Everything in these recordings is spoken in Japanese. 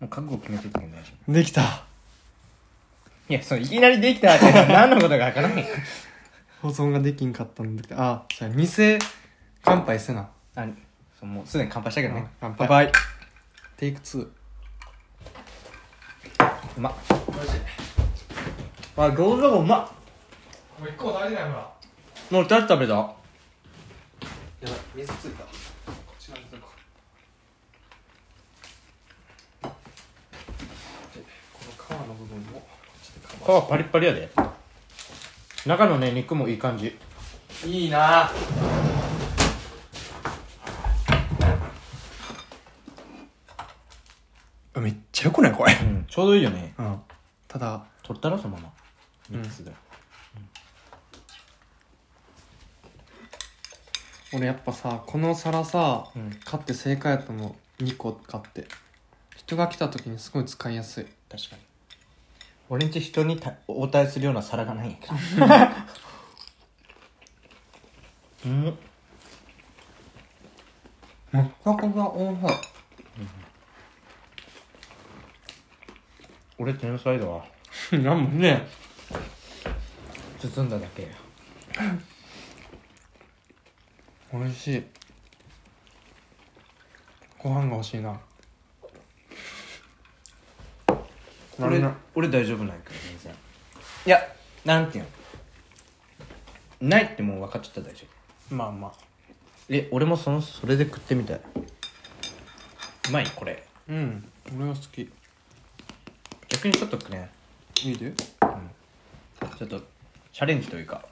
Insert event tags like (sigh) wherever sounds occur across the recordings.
もう覚悟決めてたけど大丈夫できた。いやそういきなりできたって (laughs) 何のことかわからない。保存ができんかったんだけどあじゃあ店乾杯せな。あそうもうすでに乾杯したけどね。うん乾杯テイク2うま。っマジ？あ餃子がうま。っもう一個食べてないほらもう2つ食べた。やばい水ついたこっち側にするかでこの皮の部分もちょっとカバ皮パリッパリやで。中のね肉もいい感じ。ーいいな。あめっちゃよくない？これ。うんちょうどいいよね。うん。ただ取ったらそのまま。ミックスで、俺やっぱさこの皿さ、うん。買って正解やったの2個買って。人が来た時にすごい使いやすい。確かに俺んち人にた応対するような皿がないんやけど。(laughs) うん。めっちゃくちゃおい。しい俺天才だわ。(laughs) なんもね包んだだけ (laughs) 美味しい。ご飯が欲しいな俺俺大丈夫ないから全然。いやなんていうの？ないってもう分かっちゃったら大丈夫まあまあ。え俺もそのそれで食ってみたい。うまいこれ。うん俺が好き。い逆にちょっとね。いで。ちょっとチャレンジというか。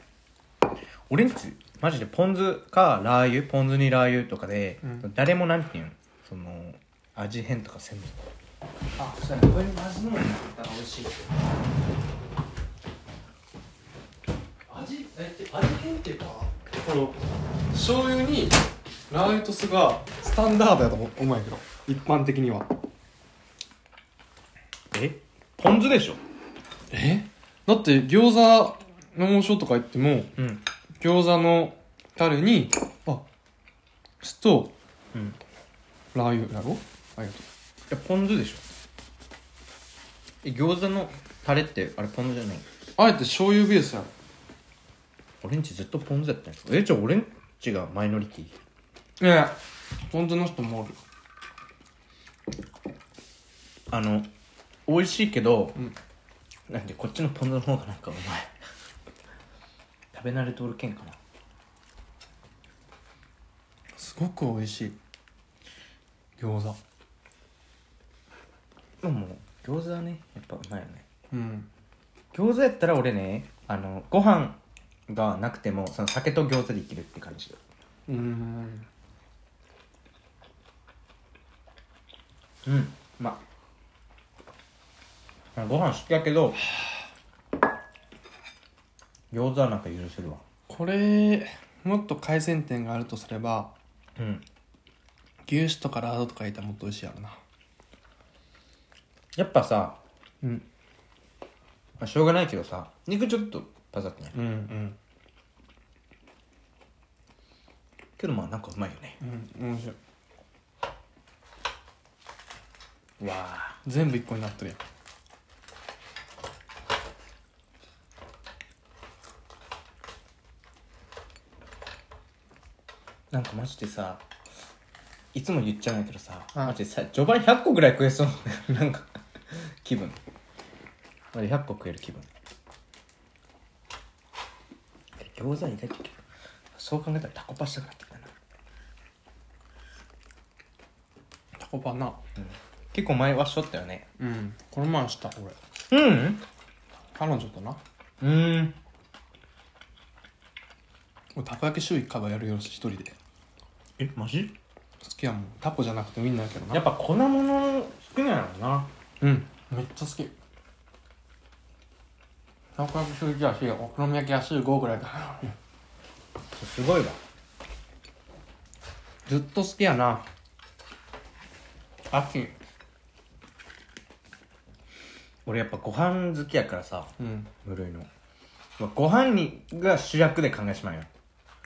俺んちマジでポン酢かラー油？ポン酢にラー油とかで、うん。誰もなんていうの？その味変とかせんの？あそしたらこれ味のものったら美味しい味え味変っていうかこの醤油にラー油と酢がスタンダードやと思うんやけど。一般的には。え？ポン酢でしょ。え？だって餃子の王将とか行ってもうん。餃子のタレにあ酢とうん。ラー油やろ？ありがといやポン酢でしょえ餃子のタレってあれポン酢じゃないうあえて醤油ベースやろ俺んちずっとポン酢やったんですえじゃあ俺んちがマイノリティ？いやいやポン酢の人もおる。あの美味しいけど、うん。なんでこっちのポン酢の方がなんかうまい食べ慣れておるけんかな。すごく美味しい。餃子。でも餃子はねやっぱうまいよね。うん。餃子やったら俺ねあのご飯がなくてもその酒と餃子でいけるって感じ。うん。うんまあ。ご飯好きやけど餃子はなんか許せるわ。これもっと改善点があるとすればうん。牛脂とかラードとか入れたらもっと美味しいやろなやっぱさ、うん。まあ、しょうがないけどさ肉ちょっとパサってね。うんうん。けどまあなんかうまいよね。うん面白い。わあ。全部一個になってるやん。なんかマジでさいつも言っちゃうんやけどさはい。マジでさ序盤100個ぐらい食えそうなんか気分。マジで100個食える気分。餃子意外とそう考えたらタコパしたくなってきたな、タコパンな。結構前はしょったよね。うん。この前した俺。うん。彼女とな。うん。俺たこ焼き週1回はやるよ一人で。好えマジ？きやもん。タコじゃなくてウインナーやけどな。やっぱ粉物好きなんやろな。うんめっちゃ好き。たこ焼き週1やしお好み焼きは週5ぐらいだなすごいわ。ずっと好きやな。秋。俺やっぱご飯好きやからさうん。無類の。まあご飯にが主役で考えしまうよ。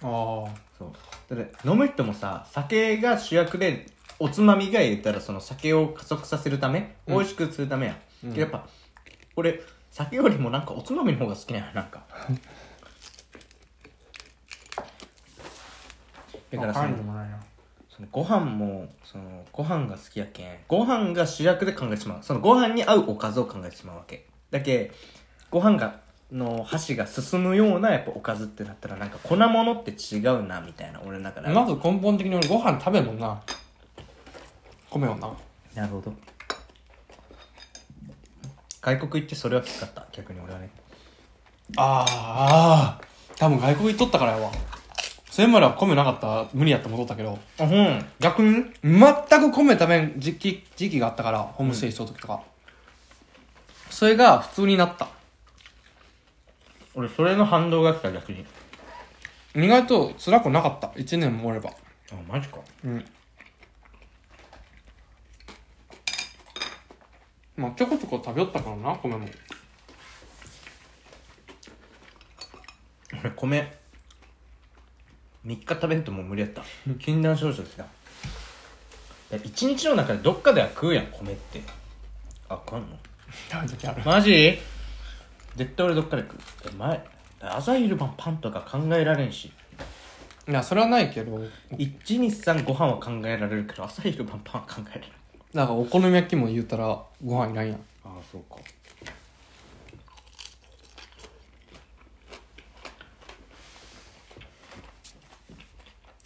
ああそう。だって飲む人もさ酒が主役でおつまみが言ったらその酒を加速させるため、うん。美味しくするためや、うん。やっぱ俺酒よりもなんかおつまみの方が好きなんやなんか。(laughs) だからそのもないな。そのご飯もそのご飯が好きやけんご飯が主役で考えてしまう。そのご飯に合うおかずを考えてしまうわけ。だけご飯がの箸が進むようなやっぱおかずってなったらなんか粉物って違うなみたいな俺の中でまず根本的に俺ご飯食べんもんな米はな。なるほど。外国行ってそれはきつかった？逆に俺はね。ああ多分外国行っとったからやわ。それまでは米なかった？ら無理やって戻ったけど。あうん。逆に？全く米食べん時期時期があったからホームステイしとる時とか、それが普通になった。俺それの反動が来た逆に。意外と辛くなかった。1年もおれば。あマジか。うんまあちょこちょこ食べよったからな米も。俺米3日食べんともう無理やった。禁断症状ですな一日の中でどっかでは食うやん米って。あかんの？食べマジ？絶対俺どっかで食う。え前朝昼晩パンとか考えられんし。いやそれはないけど。123ご飯は考えられるけど朝昼晩パンは考えられるだからお好み焼きも言うたらご飯いらんやん。ああそうか。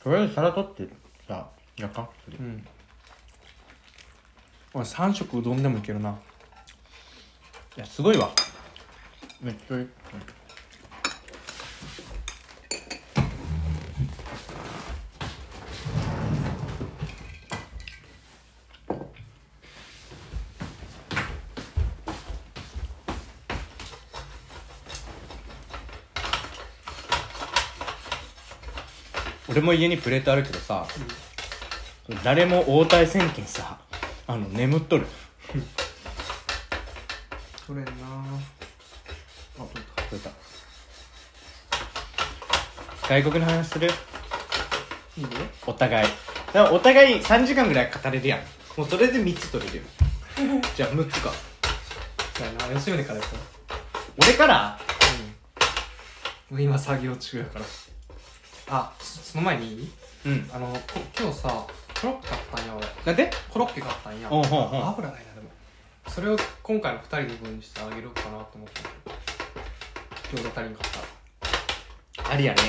とりあえず皿取ってさやっかそれ。うん。俺3食うどんでもいけるな。いやすごいわ。めっちゃいい、俺も家にプレートあるけどさ、誰も応対せんけんさあの眠っとる。それな。あ取れた。取れた。外国の話する？いいねお互い。だからお互い3時間ぐらい語れるやん。もうそれで3つ取れるよ。(laughs) じゃあ6つか。そうやな吉宗からですよ俺から？うん。今作業中やからあそその前に？いいうん。あのこ今日さコロッケ買ったんや俺。なんで？コロッケ買ったんや。おうほうほう油ないなでも。それを今回の2人の分にしてあげるかなと思って。餃子足りんかった。らありやね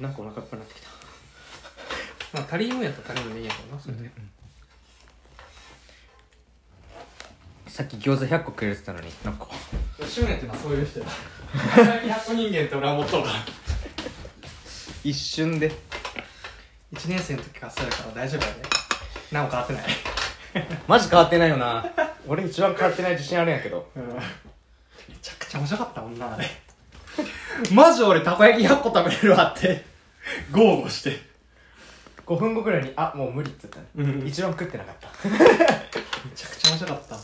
なんかお腹いっぱいになってきたまあ足りんのやったら足りんのでいいんやけどなそれで、さっき餃子100個くれてたのになんか。吉宗ってのはそういう人や。100個人間って俺は思っとるから一瞬で。1年生の時からそうやから大丈夫やで。何も変わってない。マジ変わってないよな。俺一番変わってない自信あるんやけど。めちゃくちゃ面白かったもんなあれマジ俺たこ焼き100個食べれるわって。豪語して5分後くらいにあもう無理って言ったね、うん。一番食ってなかった。めちゃくちゃ面白かった。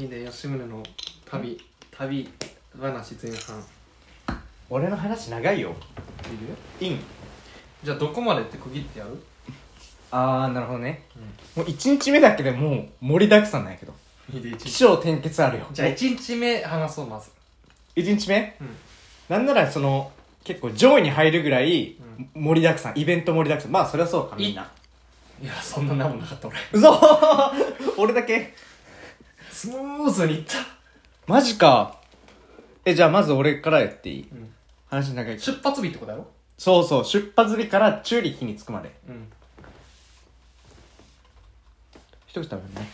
いいね吉宗の旅。旅話前半。俺の話長いよ。いる？イン。じゃあどこまでって区切ってやる？ああなるほどね、もう1日目だけでもう盛りだくさんなんやけど。いいで起承転結あるよ。じゃあ1日目話そうまず。1日目？うん。なんならその結構上位に入るぐらいう盛りだくさんイベント盛りだくさん。まあそれはそうかみんな。いやそんななんもなかった俺。嘘！(laughs) 俺だけ？スムーズにいった。マジか。えじゃあまず俺からやっていい、ん。話長いから。出発日ってことやろ？そうそう出発日からチューリッヒに着くまで。うん一口食べるね、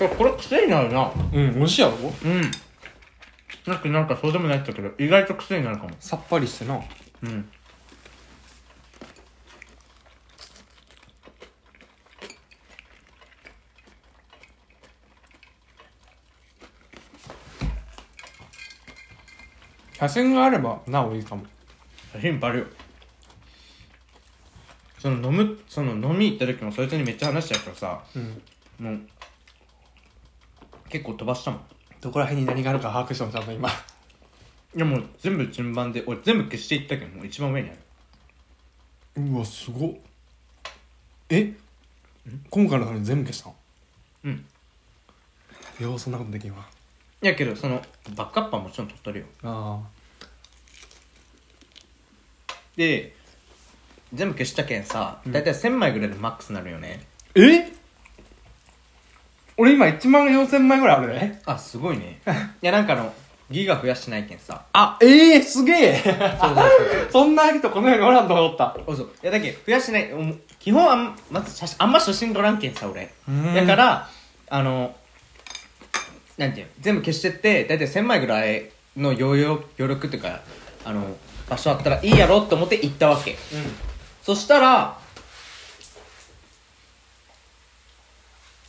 うん、これ癖になるな。うん美味しいやろ？うん。なんかなんかそうでもないって言ったけど意外と癖になるかも。さっぱりしてな。うん。写真があればなおいいかも。写真バリよ。その飲むその飲み行った時もそいつにめっちゃ話したけどさうん。もう結構飛ばしたもん。どこら辺に何があるか把握してもちゃんと今。いやもう全部順番で俺全部消していったけどもう一番上にある。うわすごっ。え？今回のために全部消したの？うん。ようそんなことできんわ。いやけどそのバックアップはもちろん取っとるよ。あ。で全部消したけんさ大体1000枚ぐらいでマックスになるよね。え？俺今1万4000枚ぐらいあるねあすごいね。いやなんかあのギガ増やしてないけんさ。あええー、すげえ。そうそう (laughs) そんな人この世におらんと思った。そうそう。いやだけど増やしてないおも基本あんまず写真あんま初心撮らんけんさ俺。うん。だからあのなんていうの全部消してって大体1000枚ぐらいの余裕余力っていうかあの場所あったらいいやろって思って行ったわけ。うんそしたら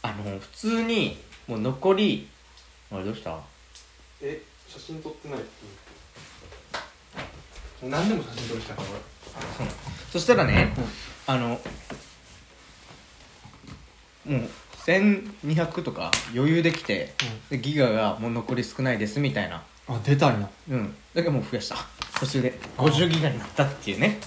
あの普通にもう残りあれどうした？え写真撮ってない何でも写真撮る人やからそう。なのそしたらね、あのもう1200とか余裕できて、でギガがもう残り少ないですみたいな。俺あ出たんや。うん。だけどもう増やした。途中で。50ギガになったっていうね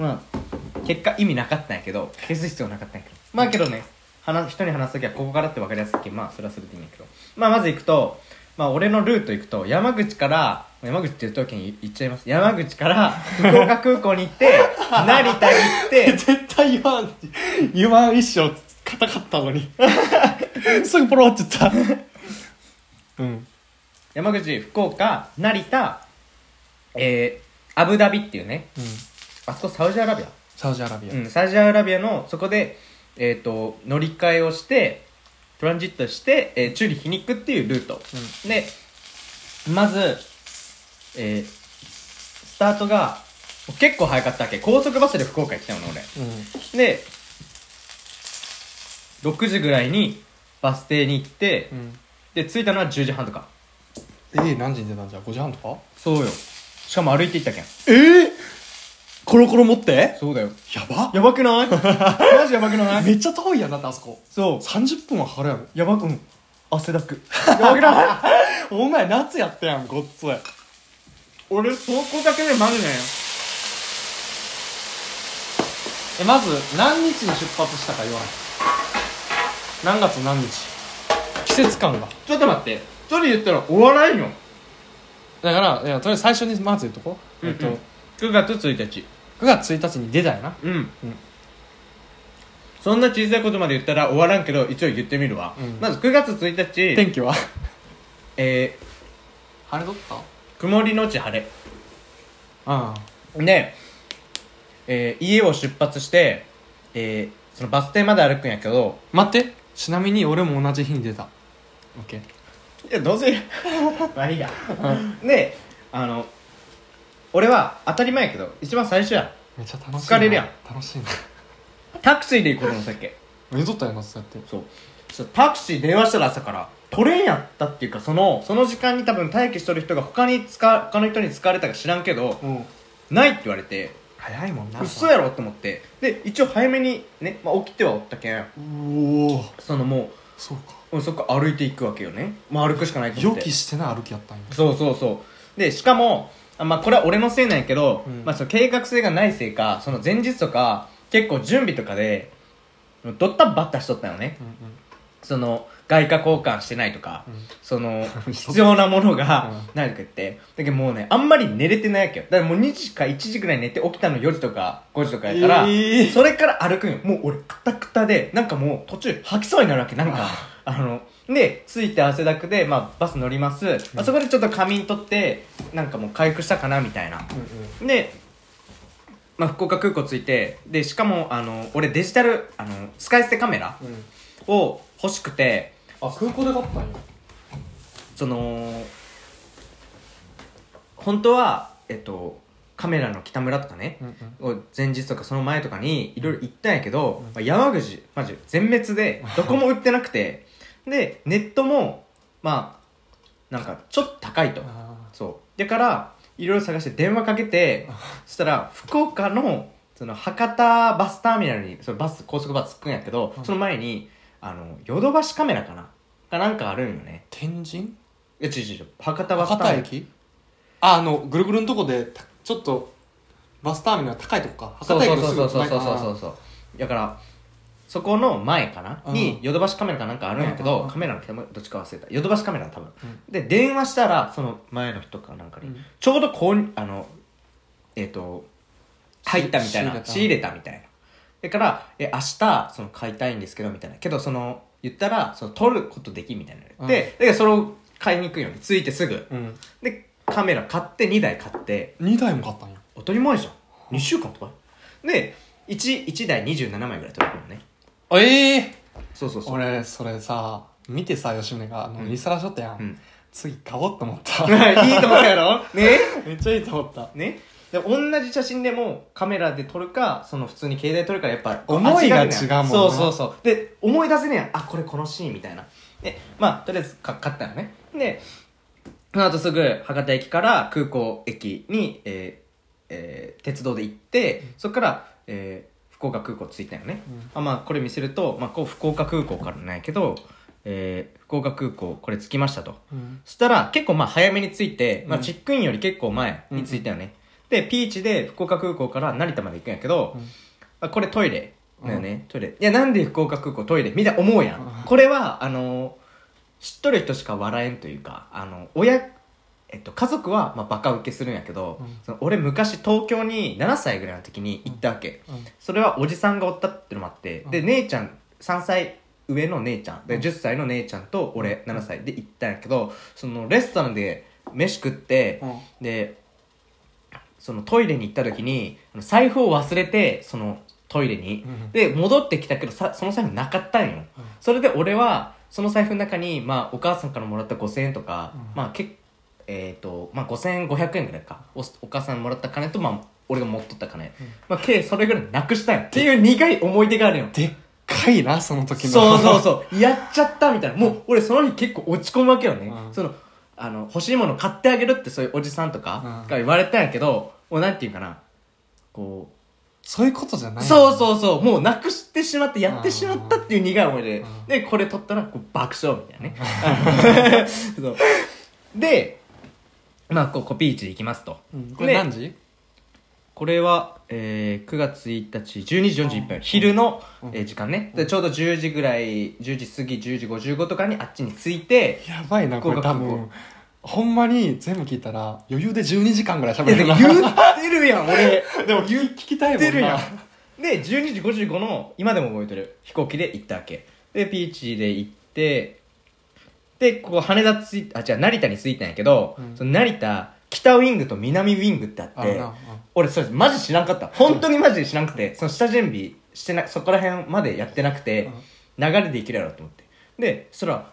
まあ結果意味なかったんやけど消す必要なかったんやけど。まあけどね話人に話す時はここからって分かりやすいけどまあそれはそれでいいんやけど。まあまず行くとまあ俺のルート行くと山口から山口っていう時に行っちゃいます。山口から福岡空港に行って (laughs) 成田行って絶対言わん言わん一生硬かったのに。(laughs) すぐポロって言った。うん。山口福岡成田えー、アブダビっていうねうんあそこサウジアラビア？サウジアラビア、うん、サウジアラビアのそこで、えー、と乗り換えをしてトランジットして、えーチューリヒに行くっていうルート、でまず、えースタートが結構早かったわけ。高速バスで福岡行ったのねうん。俺で6時ぐらいにバス停に行って、うん。で着いたのは10時半とか。えー、何時に出たんじゃ5時半とか？そうよ。しかも歩いて行ったけん。えー、コロコロ持って？そうだよ。やば？やばくない？(laughs) マジやばくない？めっちゃ遠いやんだってあそこ。そう。30分はかかるやろ。やばくうん。汗だく。(laughs) やばくない？お前夏やったやんごっつい俺そこだけでマジねえまず何日に出発したか言わない何月何日？季節感が。ちょっと待って。それ言ったら終わらん。よだからいやとりあえず最初にまず言うとこ、えっと9月1日9月1日に出たよな。うん、そんな小さいことまで言ったら終わらんけど一応言ってみるわ、うん。まず9月1日。天気は？え晴れとった？ー、曇りのち晴れ。あで、えー家を出発して、えーそのバス停まで歩くんやけど。待って。ちなみに俺も同じ日に出た。オッケー。いやどうせ。(laughs) まあいいやであの俺は当たり前やけど一番最初やめっちゃ楽しいな。疲れるやん。楽しいな。タクシーで行こうと思ったっけ見とったよなそうやって。そう。そうタクシー電話したら朝から取れんやったっていうかそのその時間に多分待機しとる人が他に使う他の人に使われたか知らんけどうん。ないって言われて早いもんな。嘘やろって思って。で一応早めにね、まあ、起きてはおったけんうおそのもそうか。ううんそこ歩いていくわけよね。まあ歩くしかないと思予って。期してな歩きやったんや。そうそうそう。でしかもあまあこれは俺のせいなんやけど、うん。まあ、その計画性がないせいかその前日とか結構準備とかでどったばったしとったよね。うんその外貨交換してないとか、うん。その必要なものがうん。ないとか言って。だけどもうねあんまり寝れてないわけよ。だからもう2時か1時ぐらい寝て起きたの4時とか5時とかやから、えー。それから歩くんよ。もう俺クタクタでなんかもう途中吐きそうになるわけ。なんかあので着いて汗だくで、まあ、バス乗ります、まあ、そこでちょっと仮眠取ってなんかもう回復したかなみたいな。うんで、まあ、福岡空港着いてでしかもあの俺デジタルあの使い捨てカメラうん。うんを欲しくて。あ空港で買ったんや。その本当はえっとカメラの北村とかね、うんを前日とかその前とかにいろいろ行ったんやけど、まあ山口マジ全滅でどこも売ってなくてでネットもまあなんかちょっと高いと。あそう。だからいろいろ探して電話かけて (laughs) そしたら福岡のその博多バスターミナルにそのバス高速バス着くんやけど、うん。その前にあのヨドバシカメラかな？かなんかあるんよね。天神？いや違う違う違う。博多バスタ博多ーミナル。駅？ああのぐるぐるのとこでたちょっとバスターミナル高いとこか。そう博多駅そうそうそうそうそう前そうそうだからそこの前かな、うん。にヨドバシカメラかなんかあるんやけど、カメラのどっちか忘れた。ヨドバシカメラ多分。うん。で電話したらその前の人かなんかに、うん。ちょうどこうあのえっ、と入ったみたいな仕仕入れたみたいな。だからえ明日その買いたいんですけどみたいな。けどその言ったらその取ることできみたいな言って、でそれを買いに行くように着いてすぐ。うん。でカメラ買って2台買って。2台も買ったんや。当たり前じゃん。2週間とか。で 1, 1台27枚ぐらい取れるのねええ。そうそうそう。俺それさ見てさ吉宗があのうん。リサラしとったやん、うん。次買おうと思った。(laughs) いいと思うやろ？ね？(laughs) めっちゃいいと思った。ね？で同じ写真でもカメラで撮るかその普通に携帯で撮るかやっぱ思いがね違うもんな。そうそうそう。で思い出せねえや。んあこれこのシーンみたいな。でまあとりあえずか買ったのね。でその後すぐ博多駅から空港駅に、えーえー鉄道で行ってそこから、えー福岡空港着いたよね、うん。あまあこれ見せると、まあ、こう福岡空港からなんやけど、えー福岡空港これ着きましたと。うん。そしたら結構まあ早めに着いて、まあ、うん。チェックインより結構前に着いたよね、でピーチで福岡空港から成田まで行くんやけど、うん。あこれトイレだよね、トイレ。いやなんで福岡空港トイレ？みんな思うやん、うん。これはあの知っとる人しか笑えんというかあの親えっと、家族はまあバカ受けするんやけど、うん。その俺昔東京に7歳ぐらいの時に行ったわけ、うん。それはおじさんがおったってのもあって、でうん。姉ちゃん3歳上の姉ちゃんでうん。10歳の姉ちゃんと俺7歳で行ったんやけどそのレストランで飯食って、うん。でそのトイレに行った時に財布を忘れてそのトイレに、うん。で戻ってきたけどさその財布なかったんよ、うん。それで俺はその財布の中に、まあ、お母さんからもらった5000円とか、うん。まあけえーとまあ、5500円ぐらいか。おお母さんにもらった金と、まあ、俺が持っとった金、まあ、計それぐらいなくしたんよっていう苦い思い出があるよでっかいなその時の。そうそうそう。(laughs) やっちゃったみたいな。もう俺その日結構落ち込むわけよね、うん。そのあの欲しいもの買ってあげるってそういうおじさんとかうん。が言われたんやけど、もうなんていうかな。こうそういうことじゃないそうそうそう。もうなくしてしまってやってしまったっていう苦い思いで、うん。でこれ取ったらこう爆笑みたいなね。(laughs) (laughs) でまあこうコピーチで行きますと、うん。これ何時？これは、えー、9月1日12時41分、昼の、うん。えー時間ね、でちょうど10時ぐらい10時過ぎ10時55とかにあっちに着いてやばいなこれ多分。ほんまに全部聞いたら余裕で12時間ぐらい喋いやれる。な (laughs) 言ってるやん俺。(laughs) でも聞きたいもんな。るやん。で12時55の今でも覚えてる。飛行機で行ったわけ。でピーチで行ってでここ羽田ついあ違う成田に着いたんやけど、うん。その成田北ウィングと南ウィングってあって俺それマジ知らんかった。本当にマジで知らんくてその下準備してなそこら辺までやってなくて、流れでいけるやろと思って。でそら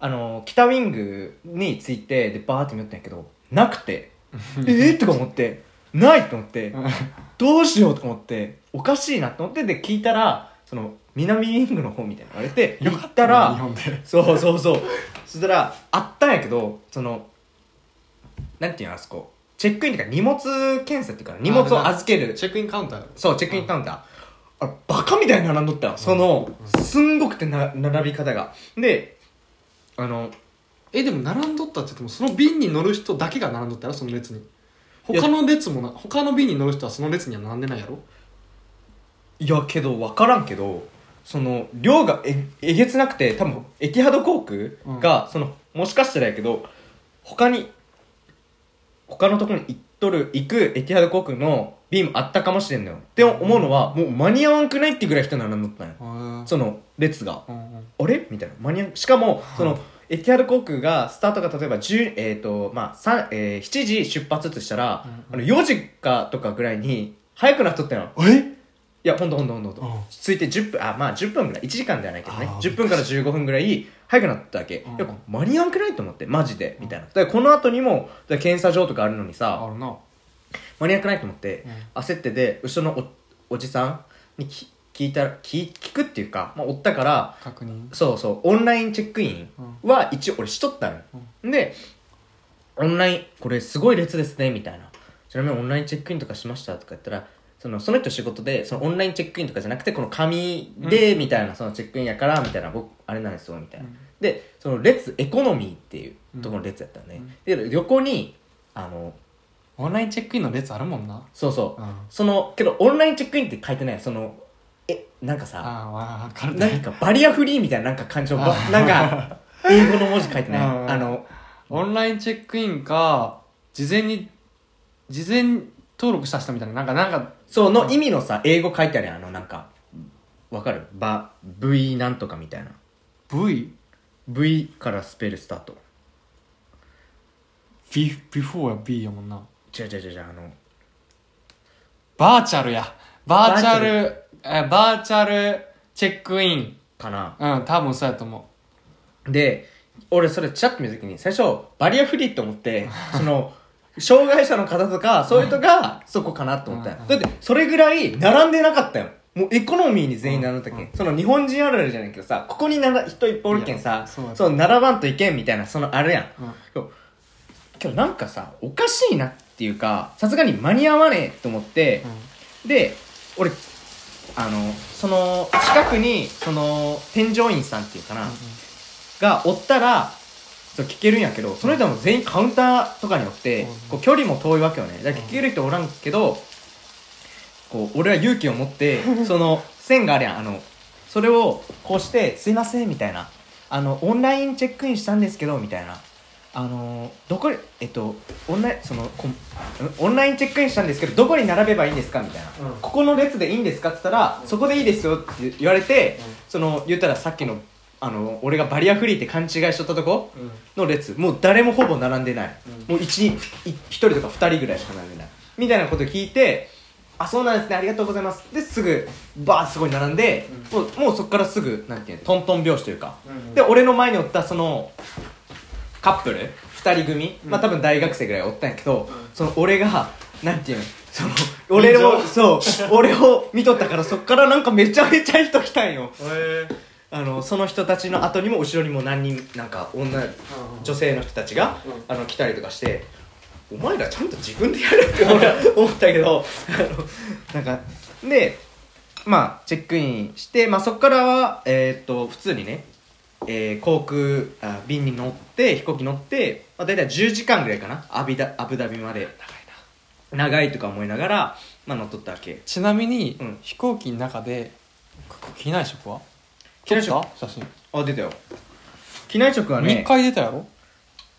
あの北ウィングに着いてでバーって見よったんやけどなくて。(laughs) えっとか思って。ないと思って。うん。どうしようとか思って。おかしいなと思ってで聞いたらその南ウィングの方みたいなの言われて行よかったらそうそうそう。そしたらあったんやけどそのなんていうのあそこ。チェックインっていうか荷物検査っていうか荷物を預ける。チェックインカウンター。そうチェックインカウンター。あバカみたいに並んどったよ。そのすんごくてな並び方が。であのえでも並んどったって言ってもその便に乗る人だけが並んどったやろ？その列に。他の列もな他の便に乗る人はその列には並んでないやろ？いやけど分からんけどその量がええげつなくて多分エティハド航空が、そのもしかしたらやけど他に他のところに行っとる行くエティハド航空の便もあったかもしれんのよ。って思うのはもう間に合わんくないってぐらい人並んどったんようん。その列が。うんあれ？みたいな。間に合う。しかもそのエティハド航空がスタートが例えば10、えーとまあ3えー7時出発としたら、あの4時かとかぐらいに早くなっとったよえ？いやほんとほんとほんとほんと。うん。ついて10分あまあ10分ぐらい1時間ではないけどね。あー10分から15分ぐらい早くなったわけ、うん。いや間に合わんくないと思ってマジでみたいな。だからこの後にもだから検査場とかあるのにさあるな。間に合わんくないと思って、う焦ってで後ろのおおじさんにき聞いたら聞聞くっていうか、まあ、おったから確認。そうそうオンラインチェックインは一応俺しとったの、でオンライン、これすごい列ですね、みたいな。ちなみにオンラインチェックインとかしました？とか言ったら、その、その人仕事で、そのオンラインチェックインとかじゃなくて、この紙で、みたいな、そのチェックインやから、みたいな、僕、あれなんですよ、みたいな。で、その列、エコノミーっていうところの列やったよね。で、横に、あの、オンラインチェックインの列あるもんなそうそう。うんその、けど、オンラインチェックインって書いてない。その、え、なんかさ、あかるなんかバリアフリーみたいななんか感情、ば (laughs) なんか、英語の文字書いてない。うんあの、オンラインチェックインか事前に事前登録した人みたいななんかなんかそうの意味のさ、英語書いてあるやん。あの、なんか、わかる？ば、V なんとかみたいな。V? V からスペルスタート。B before や B やもんな違う違う違う違う、あの、バーチャルやバーチャルえバーチャルチェックインかな。うん多分そうやと思で、俺それチャッと見たときに、最初、バリアフリーって思って、(laughs) その、障害者の方とか、そういう人が、そこかなと思ったよ。うんだって、それぐらい、並んでなかったよ。もうエコノミーに全員並んだっけ、その日本人あるあるじゃないけどさ、ここになら人いっぱいおるけんいさや、そう並ばんといけんみたいな、そのあれやん。う、うん。そう。けどなんかさ、おかしいなっていうか、さすがに間に合わねえと思って、で、俺、あの、その、近くに、その、添乗員さんっていうかな、がおったら、そう聞けるんやけど、その人はもう全員カウンターとかによってうん、こう距離も遠いわけよね。だから聞ける人おらんけど、こう、俺は勇気を持って、(laughs) その、線があるやん、あの、それをこうして、すいません、みたいな。あの、オンラインチェックインしたんですけど、みたいな。あのどこに、えっと、オンライン、その、こんオンラインチェックインしたんですけど、どこに並べばいいんですか？みたいな。うん。ここの列でいいんですか？って言ったら、そこでいいですよって言われて、その、言ったらさっきの、あの、俺がバリアフリーって勘違いしとったとこの列、もう誰もほぼ並んでない。もう一人、い一人とか二人ぐらいしか並んでない。みたいなこと聞いて、あ、そうなんですね、ありがとうございます。で、すぐ、バーッすごい並んで、もう、もうそこからすぐ、なんていうの、トントン拍子というか。で、俺の前におった、その、カップル二人組、まあ多分大学生ぐらいおったんやけど、その俺が、なんていうの、その、俺を、そう、俺を見とったからそっからなんかめちゃめちゃ人来たんよ。へえあの、その人たちの後にも後ろにも何人、なんか女、女性の人たちが、あの、来たりとかして、お前らちゃんと自分でやるって俺は思ったけど、あの、なんか、で、まあ、チェックインして、まあそっからは、えーっと、普通にね、えー航空あ便に乗って飛行機乗って、まあ、大体10時間ぐらいかなアビダアブダビまで。長いとか思いながら、まあ、乗っとったわけ。ちなみに、うん。飛行機の中でここ機内食は？機内食写真。あ出たよ。機内食はね2回出たやろ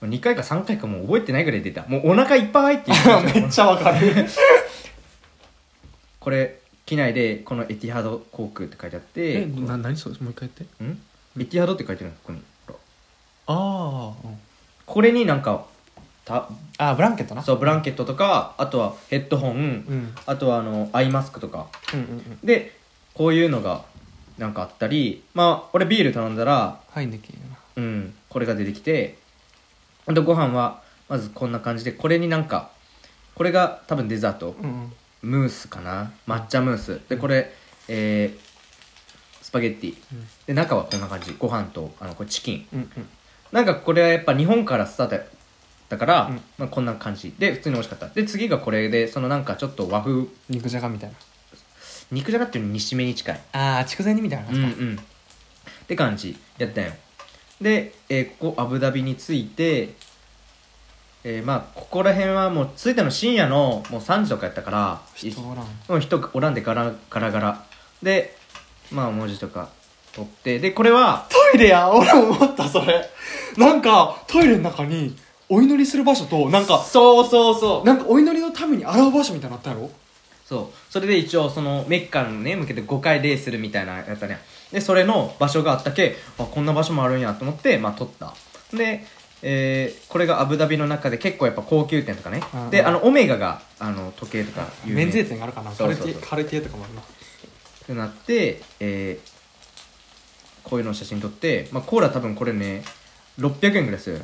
？2回か3回かもう覚えてないぐらい出た。もうお腹いっぱいっていう。(laughs) めっちゃわかる。(laughs) これ機内でこのエティハド航空って書いてあってえな何それ？もう一回言って。ん？エティハドって書いてあるの？ここに。ああ、これになんかたああブランケットな。そうブランケットとかあとはヘッドホン、うん。あとはあのアイマスクとか。うんうんうん。でこういうのがなんかあったりまあ俺ビール頼んだらなうんこれが出てきてあとご飯はまずこんな感じでこれになんかこれが多分デザート。うんうん。ムースかな？抹茶ムース。でこれえー、スパゲッティ。うん。で中はこんな感じ。ご飯とあのこれチキン。うんうん。なんかこれはやっぱ日本からスタートだから、うん。まあ、こんな感じ。で普通に美味しかった。で次がこれでそのなんかちょっと和風。肉じゃがみたいな肉じゃがっていうのに締めに近い。ああ筑前煮みたいなうんうん。って感じ。やったんよ。で、えーここアブダビに着いてえーまあここら辺はもう着いたの深夜のもう3時とかやったから人おらん。もう人おらんでガラガラガラ。でまあ文字とか取ってでこれはトイレや俺も思ったそれ。なんかトイレの中にお祈りする場所となんかそうそうそう。なんかお祈りのために洗う場所みたいなのあったやろ？そうそれで一応そのメッカにね向けて5回礼するみたいなやつだね。でそれの場所があったけあこんな場所もあるんやと思ってまあ撮った。でえーこれがアブダビの中で結構やっぱ高級店とかね。うんうん。であのオメガがあの時計とか有名。免税店があるかな。カルそうそうそう。ティエカルティエとかもあるな。ってなって、えーこういうのを写真撮って、まあ、コーラ多分これね600円ぐらいする。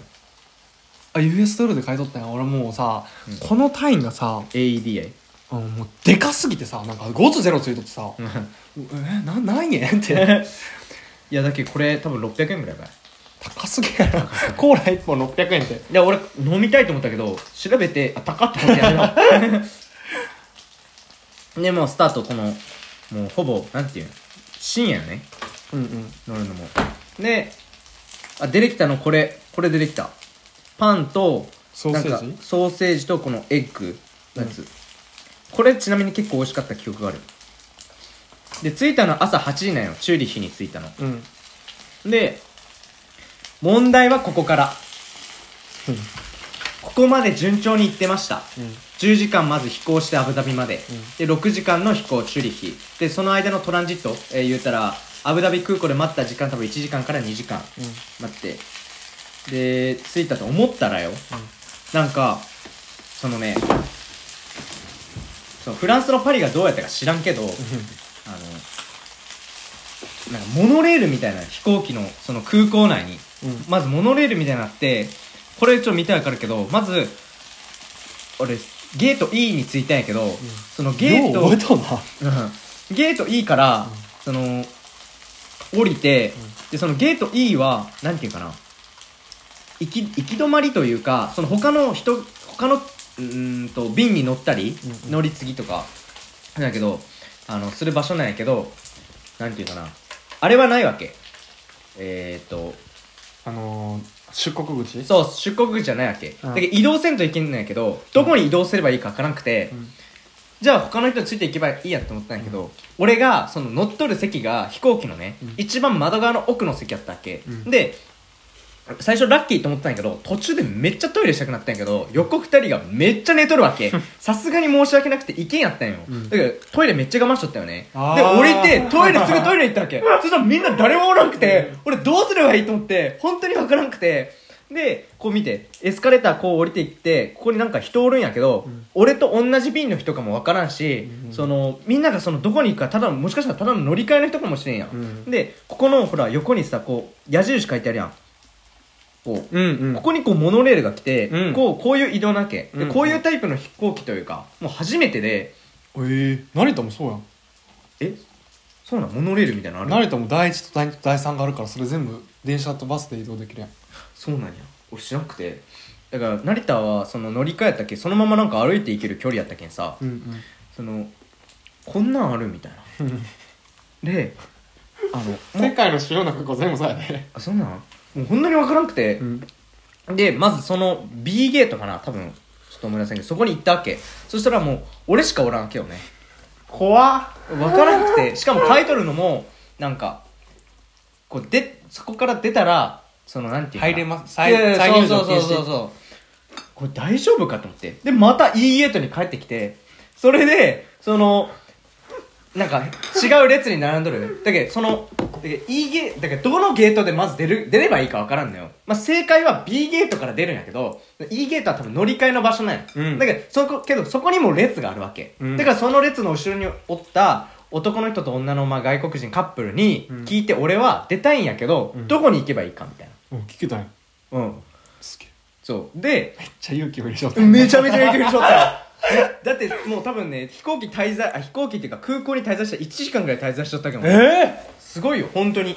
あ US ドルで買い取ったんや。俺もうさ、うん。この単位がさ AEDA あのもうでかすぎてさなんか5つ0ついとってさえな何円って。いやだけどこれ多分600円ぐらいかい高すぎやなコーラ1本600円って。いや俺飲みたいと思ったけど調べてあ高っと思ってやめろでもうスタートこのもうほぼなんていうの深夜よね。うんうん。乗るのも。であ出てきたのこれ。これ出てきた。パンとソーセージ？ソーセージとこのエッグのやつ、これちなみに結構美味しかった記憶がある。で着いたの朝8時なんよ。チューリッヒに着いたの。うん。で問題はここから。ここまで順調に行ってました。10時間まず飛行してアブダビまで、で6時間の飛行チューリッヒでその間のトランジット、えー言うたらアブダビ空港で待った時間多分1時間から2時間待って。で着いたと思ったらよ、なんかそのねそうフランスのパリがどうやったか知らんけど、あのなんかモノレールみたいな飛行機のその空港内に、うん。まずモノレールみたいなのあってこれちょっと見てわかるけどまず俺ゲート E に着いたんやけど、そのゲートゲート E から、その降りて、でそのゲート E はなんていうかな。行き行き止まりというかその他の人他のうーんと便に乗ったり、うんうん。乗り継ぎとかなんだけどあのする場所なんやけどなんていうかな。あれはないわけ。えー、っとあのー、出国口？そう出国口じゃないわけ、うん。だけど移動せんといけんのやけどどこに移動すればいいか分からなくて、うん。じゃあ他の人についていけばいいやって思ったんやけど、俺がその乗っ取る席が飛行機のね、うん。一番窓側の奥の席やったっけ、うん。で最初ラッキーと思ったんやけど途中でめっちゃトイレしたくなったんやけど横二人がめっちゃ寝とるわけ。(laughs) さすがに申し訳なくて行けんやったんよ、うん。だけどトイレめっちゃ我慢しとったよね。で降りてトイレすぐトイレ行ったわけ。(laughs) そしたらみんな誰もおらんくて俺どうすればいいと思って本当にわからんくて。でこう見てエスカレーターこう降りていってここになんか人おるんやけど、ん。俺と同じ便の人かもわからんし、うん。そのみんながそのどこに行くかただのもしかしたらただの乗り換えの人かもしれんやん、うん。でここのほら横にさこう矢印書いてあるやんこう、うんうん。ここにこうモノレールが来て、うん。こうこういう移動なわけ、でうんこういうタイプの飛行機というかもう初めてで。えー、成田もそうやん。え？そうなん？モノレールみたいなのある？成田も第一と第二と第三があるからそれ全部電車とバスで移動できるやん。そうなんや。俺知らなくて。だから成田はその乗り換えやったっけ？そのままなんか歩いて行ける距離やったけんさ、うんそのこんなんあるみたいな。うん。であの世界の主要な空港全部そうやで。あそんなん？もうほんなにわからんくて、ん。でまずその B ゲートかな多分ちょっと思い出せんけどそこに行ったわけ。そしたらもう俺しかおらんわけよね。怖っ。わからなくてしかも書いとるのもなんかこうでそこから出たらそのなんていうかな。入れます。いやいや再入そうそうそうそう。そうこれ大丈夫かと思って。でまた E ゲートに帰ってきてそれでそのなんか違う列に並んどる。だけどそのだけど E ゲだけどどのゲートでまず出る出ればいいかわからんのよ、まあ、正解は B ゲートから出るんやけど E ゲートは多分乗り換えの場所なんや、うん。だけどそこけどそこにも列があるわけ、うん。だからその列の後ろにおった男の人と女のまあ外国人カップルにうん。聞いて俺は出たいんやけど、うん。どこに行けばいいかみたいうん聞けたんやなうん。すげえ。そう。でめっちゃ勇気を入れちゃった。めちゃめちゃ影響しとったよ (laughs) だってもう多分ね飛行機滞在あ飛行機っていうか空港に滞在したら1時間ぐらい滞在しとったけど、えすごいよ本当に。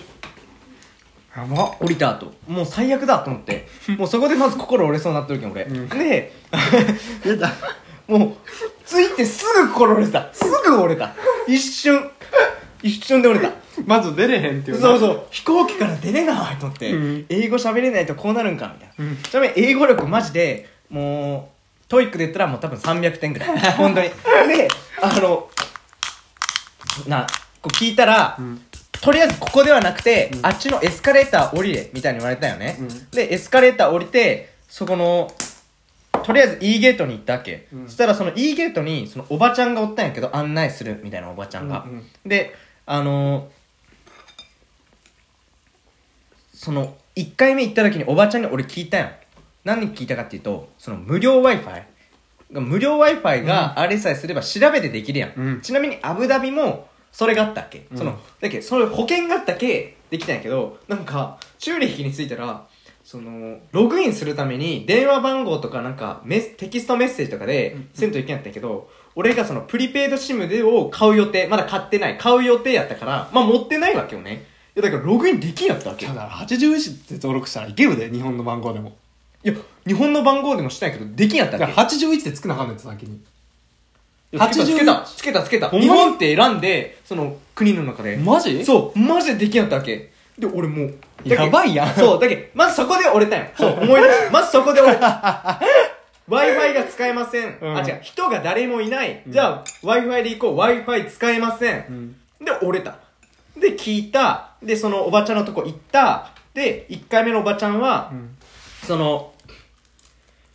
ー、やば。降りた後。もう最悪だと思って。(laughs) もうそこでまず心折れそうになってるけん俺、うん。でやだ (laughs) もう着いてすぐ心折れた。すぐ折れた。一瞬。一瞬で折れた。まず出れへんっていうそうそう。飛行機から出れないと思って、うん。英語喋れないとこうなるんかみたいな、うん。ちなみに英語力マジでもうTOEIC で言ったらもう多分300点ぐらい。本当に。であのなこう聞いたら、ん。とりあえずここではなくて、うん。あっちのエスカレーター降りれみたいに言われたよね、うん。でエスカレーター降りてそこのとりあえず E ゲートに行ったわけ、うん。そしたらその E ゲートにそのおばちゃんがおったんやけど案内するみたいなおばちゃんが、うんうん。であのーその1回目行った時におばちゃんに俺聞いたやん何聞いたかっていうとその無料 w i f i 無料 w i f i があれさえすれば調べてできるやん、うん。ちなみにアブダビもそれがあったっけ、うん。そのだけ？どそれ保険があったけ？できたんやけどなんかチューリッヒに着いたらそのログインするために電話番号とかなんかメステキストメッセージとかでせんといけんやったんやけど、俺がそのプリペイドシムでを買う予定まだ買ってない買う予定やったからまあ持ってないわけよね。やだからログインできんやったわけだから81って登録したらいけるで日本の番号でもいや日本の番号でもしたんやけどできんやっただわけから81ってつくなあかんねん先に。いやつけたつけたつけたほんまに？日本って選んでその国の中で。マジ？そうマジでできんやったわけ？で俺もうやばいやん。そうだけどまずそこで折れたんよそう思い出した (laughs) まずそこで折れた。W i f i が使えません、うん。あ違う。人が誰もいない、じゃあ w i f i で行こう。W i f i 使えません、ん。で折れた。で聞いた。でそのおばちゃんのとこ行った。で1回目のおばちゃんは、ん。その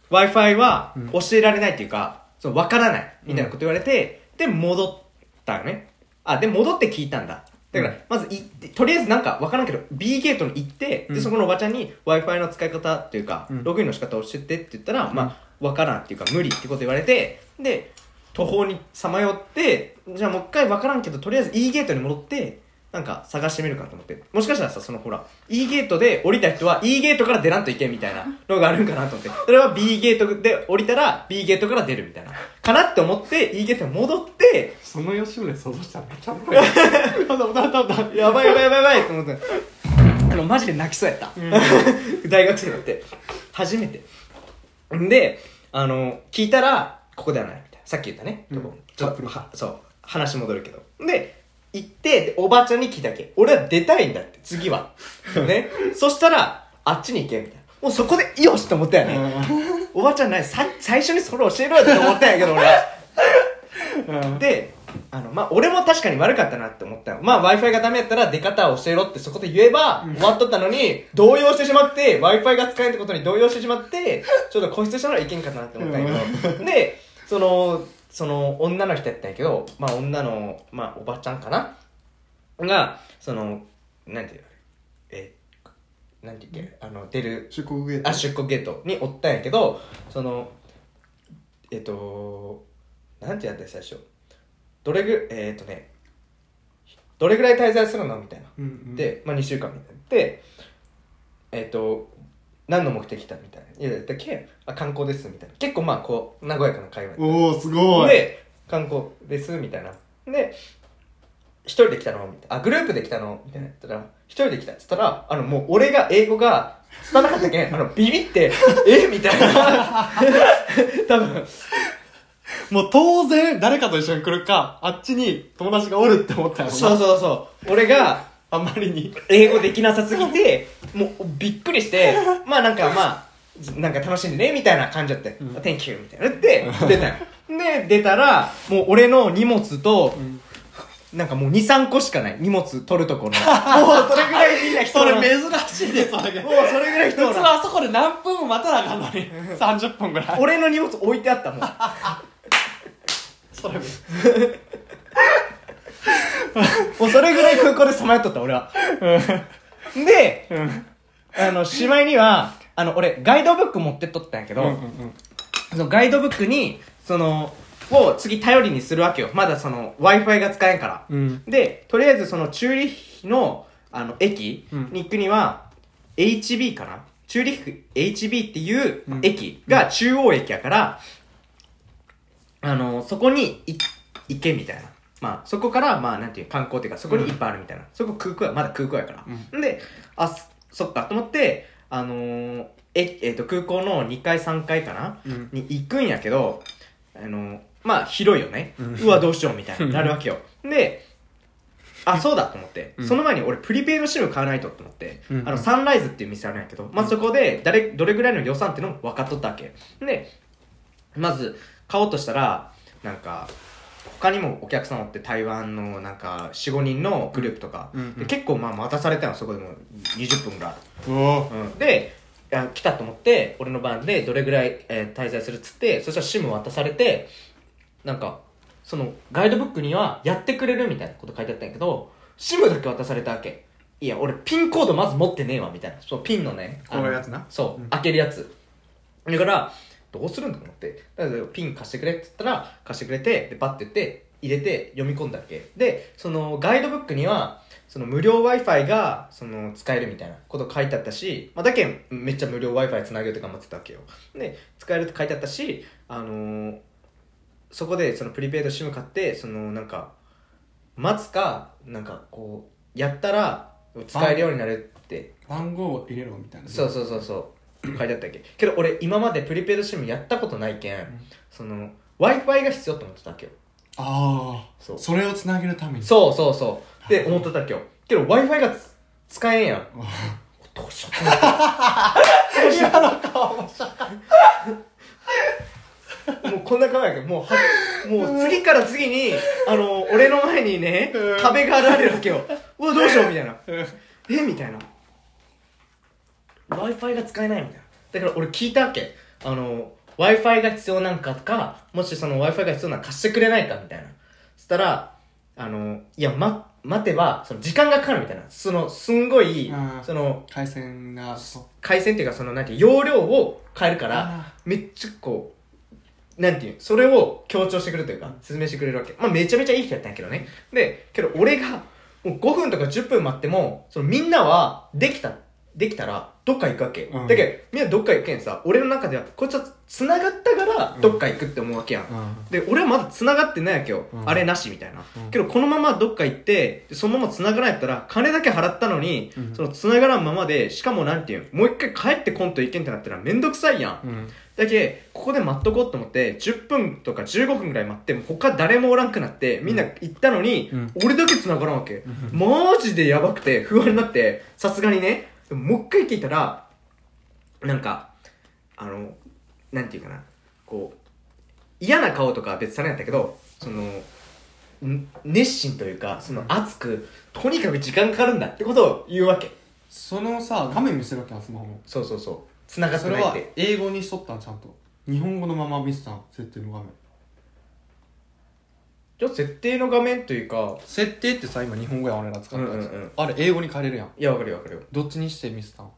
w i f i はん。教えられないっていうか、その分からないみたいなこと言われて、で戻ったよね。あで戻って聞いたんだ。だから、うん。まず行ってとりあえずなんか分からんけど B ゲートに行って、うん。でそこのおばちゃんに w i f i の使い方っていうか、うん。ログインの仕方を教えてって言ったら、まあ分からんっていうか無理ってこと言われてで途方にさまよってじゃあもう一回分からんけどとりあえず E ゲートに戻ってなんか探してみるかと思って。もしかしたらさそのほら E ゲートで降りた人は E ゲートから出らんといけんみたいなのがあるんかなと思って。それは B ゲートで降りたら B ゲートから出るみたいな。かなって思って E ゲートに戻ってその吉村想像したらめっちゃおもろいやだだだだやばいやばいやばいやばいと思ってあのマジで泣きそうやった、大学生になって初めてであの聞いたらここではないみたいなさっき言ったね、うんとこトラップのはそう話戻るけどで行ってでおばちゃんに聞いたっけ。俺は出たいんだって次は。ね。そしたらあっちに行けみたいな。もうそこでよしと思ったよね、おばちゃんない。さ最初にそれ教えろよって思ったんやけど俺は。であのまあ俺も確かに悪かったなって思ったよ。まあ w i f i がダメやったら出方を教えろってそこで言えば終わっとったのに動揺してしまって w i f i が使えんってことに動揺してしまってちょっと固執したのはいけんかったなって思ったんやけど。でそのその女の人やったんやけどまあ女のまあおばちゃんかな？がそのなんていうの？えなんていうっけ？あの出る出国ゲート。あ出国ゲートにおったんやけどそのえっ、となんてやった最初？どれぐえっ、とねどれぐらい滞在するの？みたいな、うんうん。で、まあ、2週間みたいな。でえっ、と何の目的だみたいな。いやだけあ観光ですみたいな。結構まあこう和やかな会話。おおすごい。で観光ですみたいな。で一人で来たのみたいな。あグループで来たのみたいなやったら一人で来たっつったらあのもう俺が英語が伝わらなかったけ。んあのビビって (laughs) えみたいな。(laughs) 多分。もう当然誰かと一緒に来るかあっちに友達がおるって思ったよな。そうそうそう。俺があんまりに英語できなさすぎて (laughs) もうびっくりして (laughs) まあなんかまあなんか楽しんでねみたいな感じだって「Thank you」みたいな。言って出たよ。で出たらもう俺の荷物と、なんかもう23個しかない。荷物取るところの。(laughs) もうそれぐらいみんな人それ珍しいですそれ。もうそれぐらい人お普通らんあそこで何分も待たなあかんのに30分ぐらい。俺の荷物置いてあったもん。それ (laughs) もうそれぐらい空港でさまよっとった俺は。であのしまいにはあの俺ガイドブック持ってっとったんやけど、うんうんうん。そのガイドブックにそのを次頼りにするわけよ。まだその w i f i が使えんから、うん。でとりあえずそのチューリッヒのあの駅に行くには、HB かな？チューリッヒ HB っていううん。駅が中央駅やから、あのそこにい行けみたいなまあそこからまあなんていう観光っていうかそこにいっぱいあるみたいな、そこ空港やまだ空港やから、であそそっかと思ってあのーええーと空港の2階3階かな、うん。に行くんやけどあのまあ広いよね、うん。うわどうしようみたいになるわけよ。であそうだと思って、うん。その前に俺プリペイドシム買わないとって思って、うん。あのサンライズっていう店あるんやけど、まあ、そこで誰どれぐらいの予算っていうのも分かっとったわけ。でまず買おうとしたらなんか他にもお客さんおって台湾のなんか45人のグループとか、うんうん。で結構まあ待たされたのそこでも20分ぐらいうん、で来たと思って俺の番でどれぐらい、えー滞在するっつってそしたら SIM 渡されてなんかそのガイドブックにはやってくれるみたいなこと書いてあったんやけど SIM だけ渡されたわけ。いや俺ピンコードまず持ってねえわみたいな。そうピンのね。こういうやつな。そう、うん。開けるやつ。だからどうするんだと思って。だからピン貸してくれって言ったら貸してくれてでバッて言って入れて読み込んだわけ。でそのガイドブックにはその無料 w i f i がその使えるみたいなこと書いてあったし、まあ、だけんめっちゃ無料 w i f i つなげようって頑張ってたわけよ。で使えるって書いてあったし、あのーそこでそのプリペイド SIM 買ってそのなんか待つかなんかこうやったら使えるようになるって。番号を入れろみたいなそうそうそうそう書いてあったっけ？けど俺今までプリペイド SIM やったことないけん、その w i f i が必要と思ってたわけよ。ああそう。それをつなげるために。そうそうそう。で思ってたわけよ。けど w i f i がつ使えんやん。どうしよう。今の顔もしゃもうこんな顔やけど。もうはもう次から次にあの俺の前にねうん。壁が現れるわけよ。うわどうしようみたいな。え？みたいな w i f i が使えないみたいな。だから俺聞いたわけ。あの w i f i が必要なんかとかもしその w i f i が必要なら貸してくれないかみたいな。そしたらあのいや、ま、待てばその時間がかかるみたいな。そのすんごいうんその回線が回線っていうかそのなんていう容量を変えるからあめっちゃこうなんていうそれを強調してくれるというか説明してくれるわけ。まあめちゃめちゃいい人やったんやけどね。でけど俺がもう5分とか10分待ってもそのみんなはできたできたらどっか行くわけ、うん。だけどみんなどっか行くけんさ俺の中ではこいつは繋がったからどっか行くって思うわけやん、うん。で俺はまだ繋がってないわけよ、うん。あれなしみたいな、うん。けどこのままどっか行ってでそのまま繋がらんやったら金だけ払ったのに、うん。その繋がらんままでしかもなんていうもう一回帰ってこんといけんってなったらめんどくさいやん、うん。だけここで待っとこうと思って10分とか15分ぐらい待っても他誰もおらんくなってみんな行ったのに、うん。俺だけ繋がらんわけ、ん。マジでやばくて不安になってさすがにねでももう一回聞いたらなんかあのなんていうかな。こう嫌な顔とかは別されやったけどそのん熱心というかその熱くとにかく時間かかるんだってことを言うわけ。そのさ画面見せるわけやんスマホの。そうそうそう。繋がっそれはてないって。英語にしとったんちゃんと。日本語のまま見せたん設定の画面じゃあ設定の画面というか設定ってさ今日本語やん俺ら使ったやつ、うんうんうん。あれ英語に変えれるやん。いやわかるよわかるよ。どっちにして見せたん？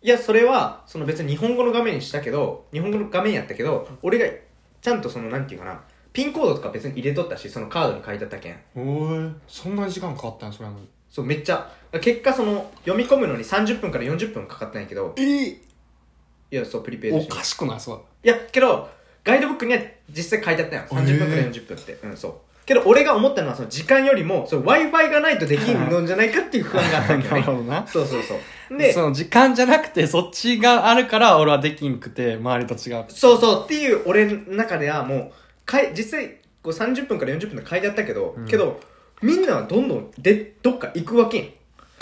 いや、それは、その別に日本語の画面にしたけど、日本語の画面やったけど、俺が、ちゃんとその、なんていうかな、ピンコードとか別に入れとったし、そのカードに書いてあったけん。おい。そんなに時間かかったん？それなのにそう、めっちゃ、結果その、読み込むのに30分から40分かかったんやけど、えいや、そう、プリペイドおかしくない？そういや、けど、ガイドブックには実際書いてあったよ。30分から40分って。うん、そう。けど、俺が思ったのは、その時間よりも、その Wi-Fi がないとできんのじゃないかっていう不安があったんだよね。(laughs) どな。そうそうそう。で、その時間じゃなくてそっちがあるから俺はできんくて周りと違うそうそうっていう俺の中ではもうかい実際こう30分から40分で書いてあったけど、うん。けどみんなはどんどんでどっか行くわけん、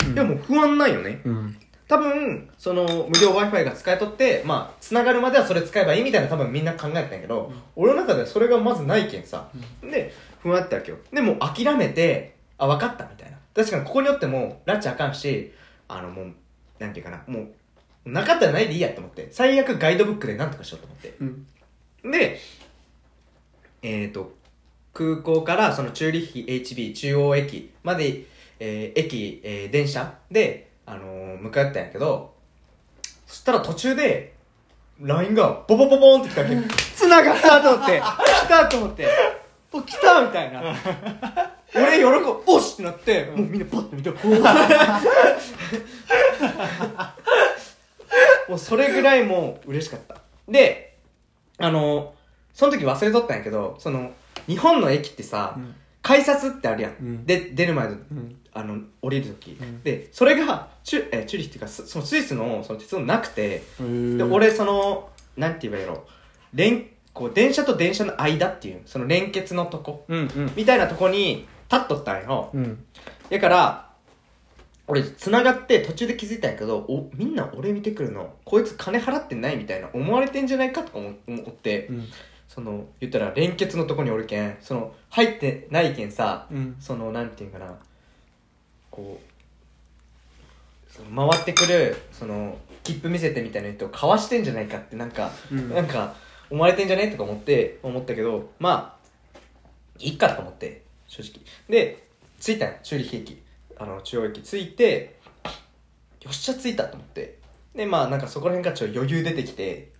うん。でも不安ないよね。うん。多分その無料 w i f i が使い取ってまあ繋がるまではそれ使えばいいみたいな多分みんな考えてたんやけど、俺の中ではそれがまずないけんさ、で不安だったわけよ。でもう諦めてあ分かったみたいな。確かにここによっても拉致あかんしあのもうなんていうかな。もうなかったらないでいいやと思って。最悪ガイドブックでなんとかしようと思って。うん。で、えっ、と、空港からそのチューリッヒ HB 中央駅まで、えー駅、えー電車で、あのー向かったんやけど、そしたら途中で、LINE がボボボボーンって来たわけ。(laughs) 繋がったと思って、来たと思って、お、来たみたいな。(laughs) 俺喜ぶ、おしってなって、もうみんなパッて見て、(laughs) もうそれぐらいもう嬉しかった。で、あの、その時忘れとったんやけど、その、日本の駅ってさ、うん。改札ってあるやん。うん。で、出る前の、うん。あの、降りる時、うん。で、それが、チュ、え、チューリッヒっていうか、そそのスイスのその鉄道なくて、で、で俺、その、なんて言えばいいやろ、連、こう、電車と電車の間っていう、その連結のとこ、うんうん。みたいなとこに立っとったんよ。うん。だから、俺、繋がって途中で気づいたんやけど、お、みんな俺見てくるの、こいつ金払ってないみたいな思われてんじゃないかとか思思って、うん。その、言ったら連結のとこにおるけん、その、入ってないけんさ、うん。その、なんていうんかな、こう、回ってくる、その、切符見せてみたいな人をかわしてんじゃないかって、なんか、うん。なんか、思われてんじゃね？とか思って、思ったけど、まあ、いいかと思って、正直。で、着いたんよチューリッヒ駅。あの、中央駅着いて、よっしゃ着いたと思って。で、まあ、なんかそこら辺からちょっと余裕出てきて、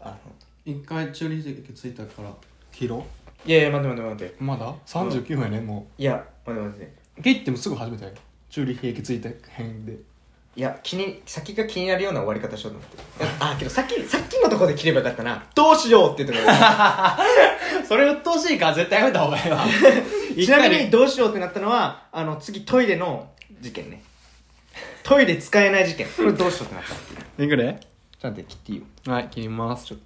あの、一回チューリッヒ駅着いたからキロいやいや、待って待って待って。まだ？39分やねもいや、待って待って。うゲイってもすぐ始めたよチューリッヒ駅着いた辺でいや、気に、先が気になるような終わり方しようと思って。あ、けどさっき、さっきのところで切ればよかったな。どうしようっていうところ (laughs) それ鬱陶しいから絶対やめた方がいいわ (laughs) で。ちなみに、どうしようってなったのは、あの、次トイレの事件ね。トイレ使えない事件これどうしようってなったえぐれちょっと待って切っていいよはい切りますちょっと